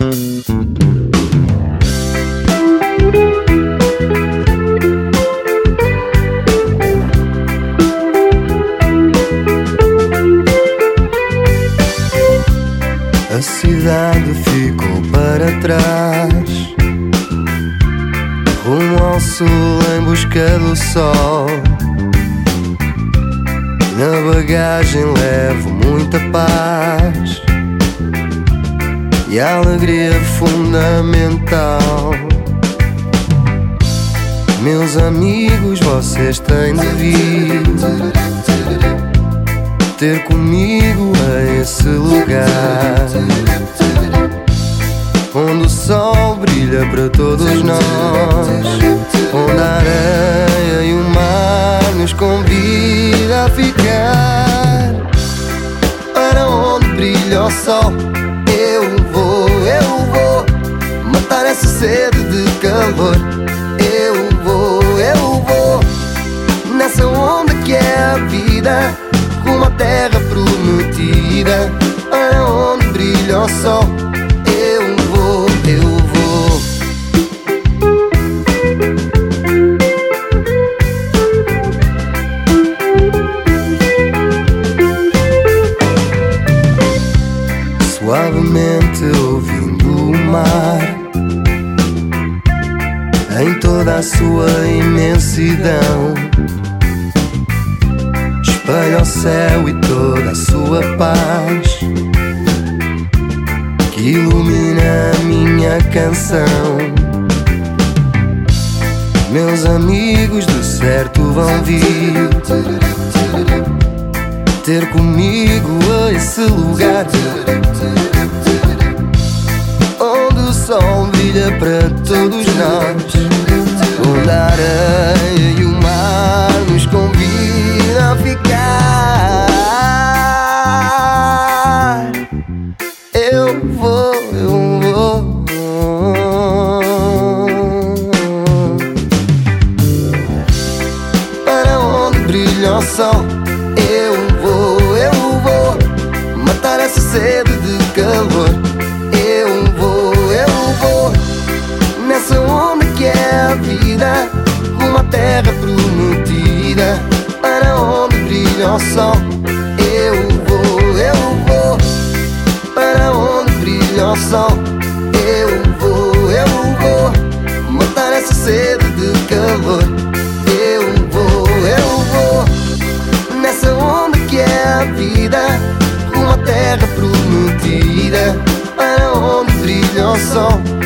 A cidade ficou para trás. Rumo ao sul em busca do sol. Na bagagem levo muita paz A alegria fundamental. Meus amigos, vocês têm de vir ter comigo a esse lugar Onde o sol brilha para todos nós Onde a areia e o mar nos convida a ficar. Para onde brilha o sol vida rumo à terra prometida Para onde brilha o sol Eu vou, eu vou. Suavemente ouvindo o mar Em toda a sua imensidão espelha o céu e toda a sua paz. Que ilumina a minha canção. Meus amigos do certo vão vir. Ter comigo a esse lugar. Onde o sol brilha para todos nós, onde a areia e o Eu vou, eu vou. Para onde brilha o sol, eu vou, eu vou matar essa sede de calor. Eu vou, eu vou nessa onda que é a vida, à terra prometida. Para onde brilha o sol, sol, eu vou, eu vou matar essa sede de calor. Eu vou, eu vou nessa onda que é a vida, à terra prometida. Para onde brilha o sol.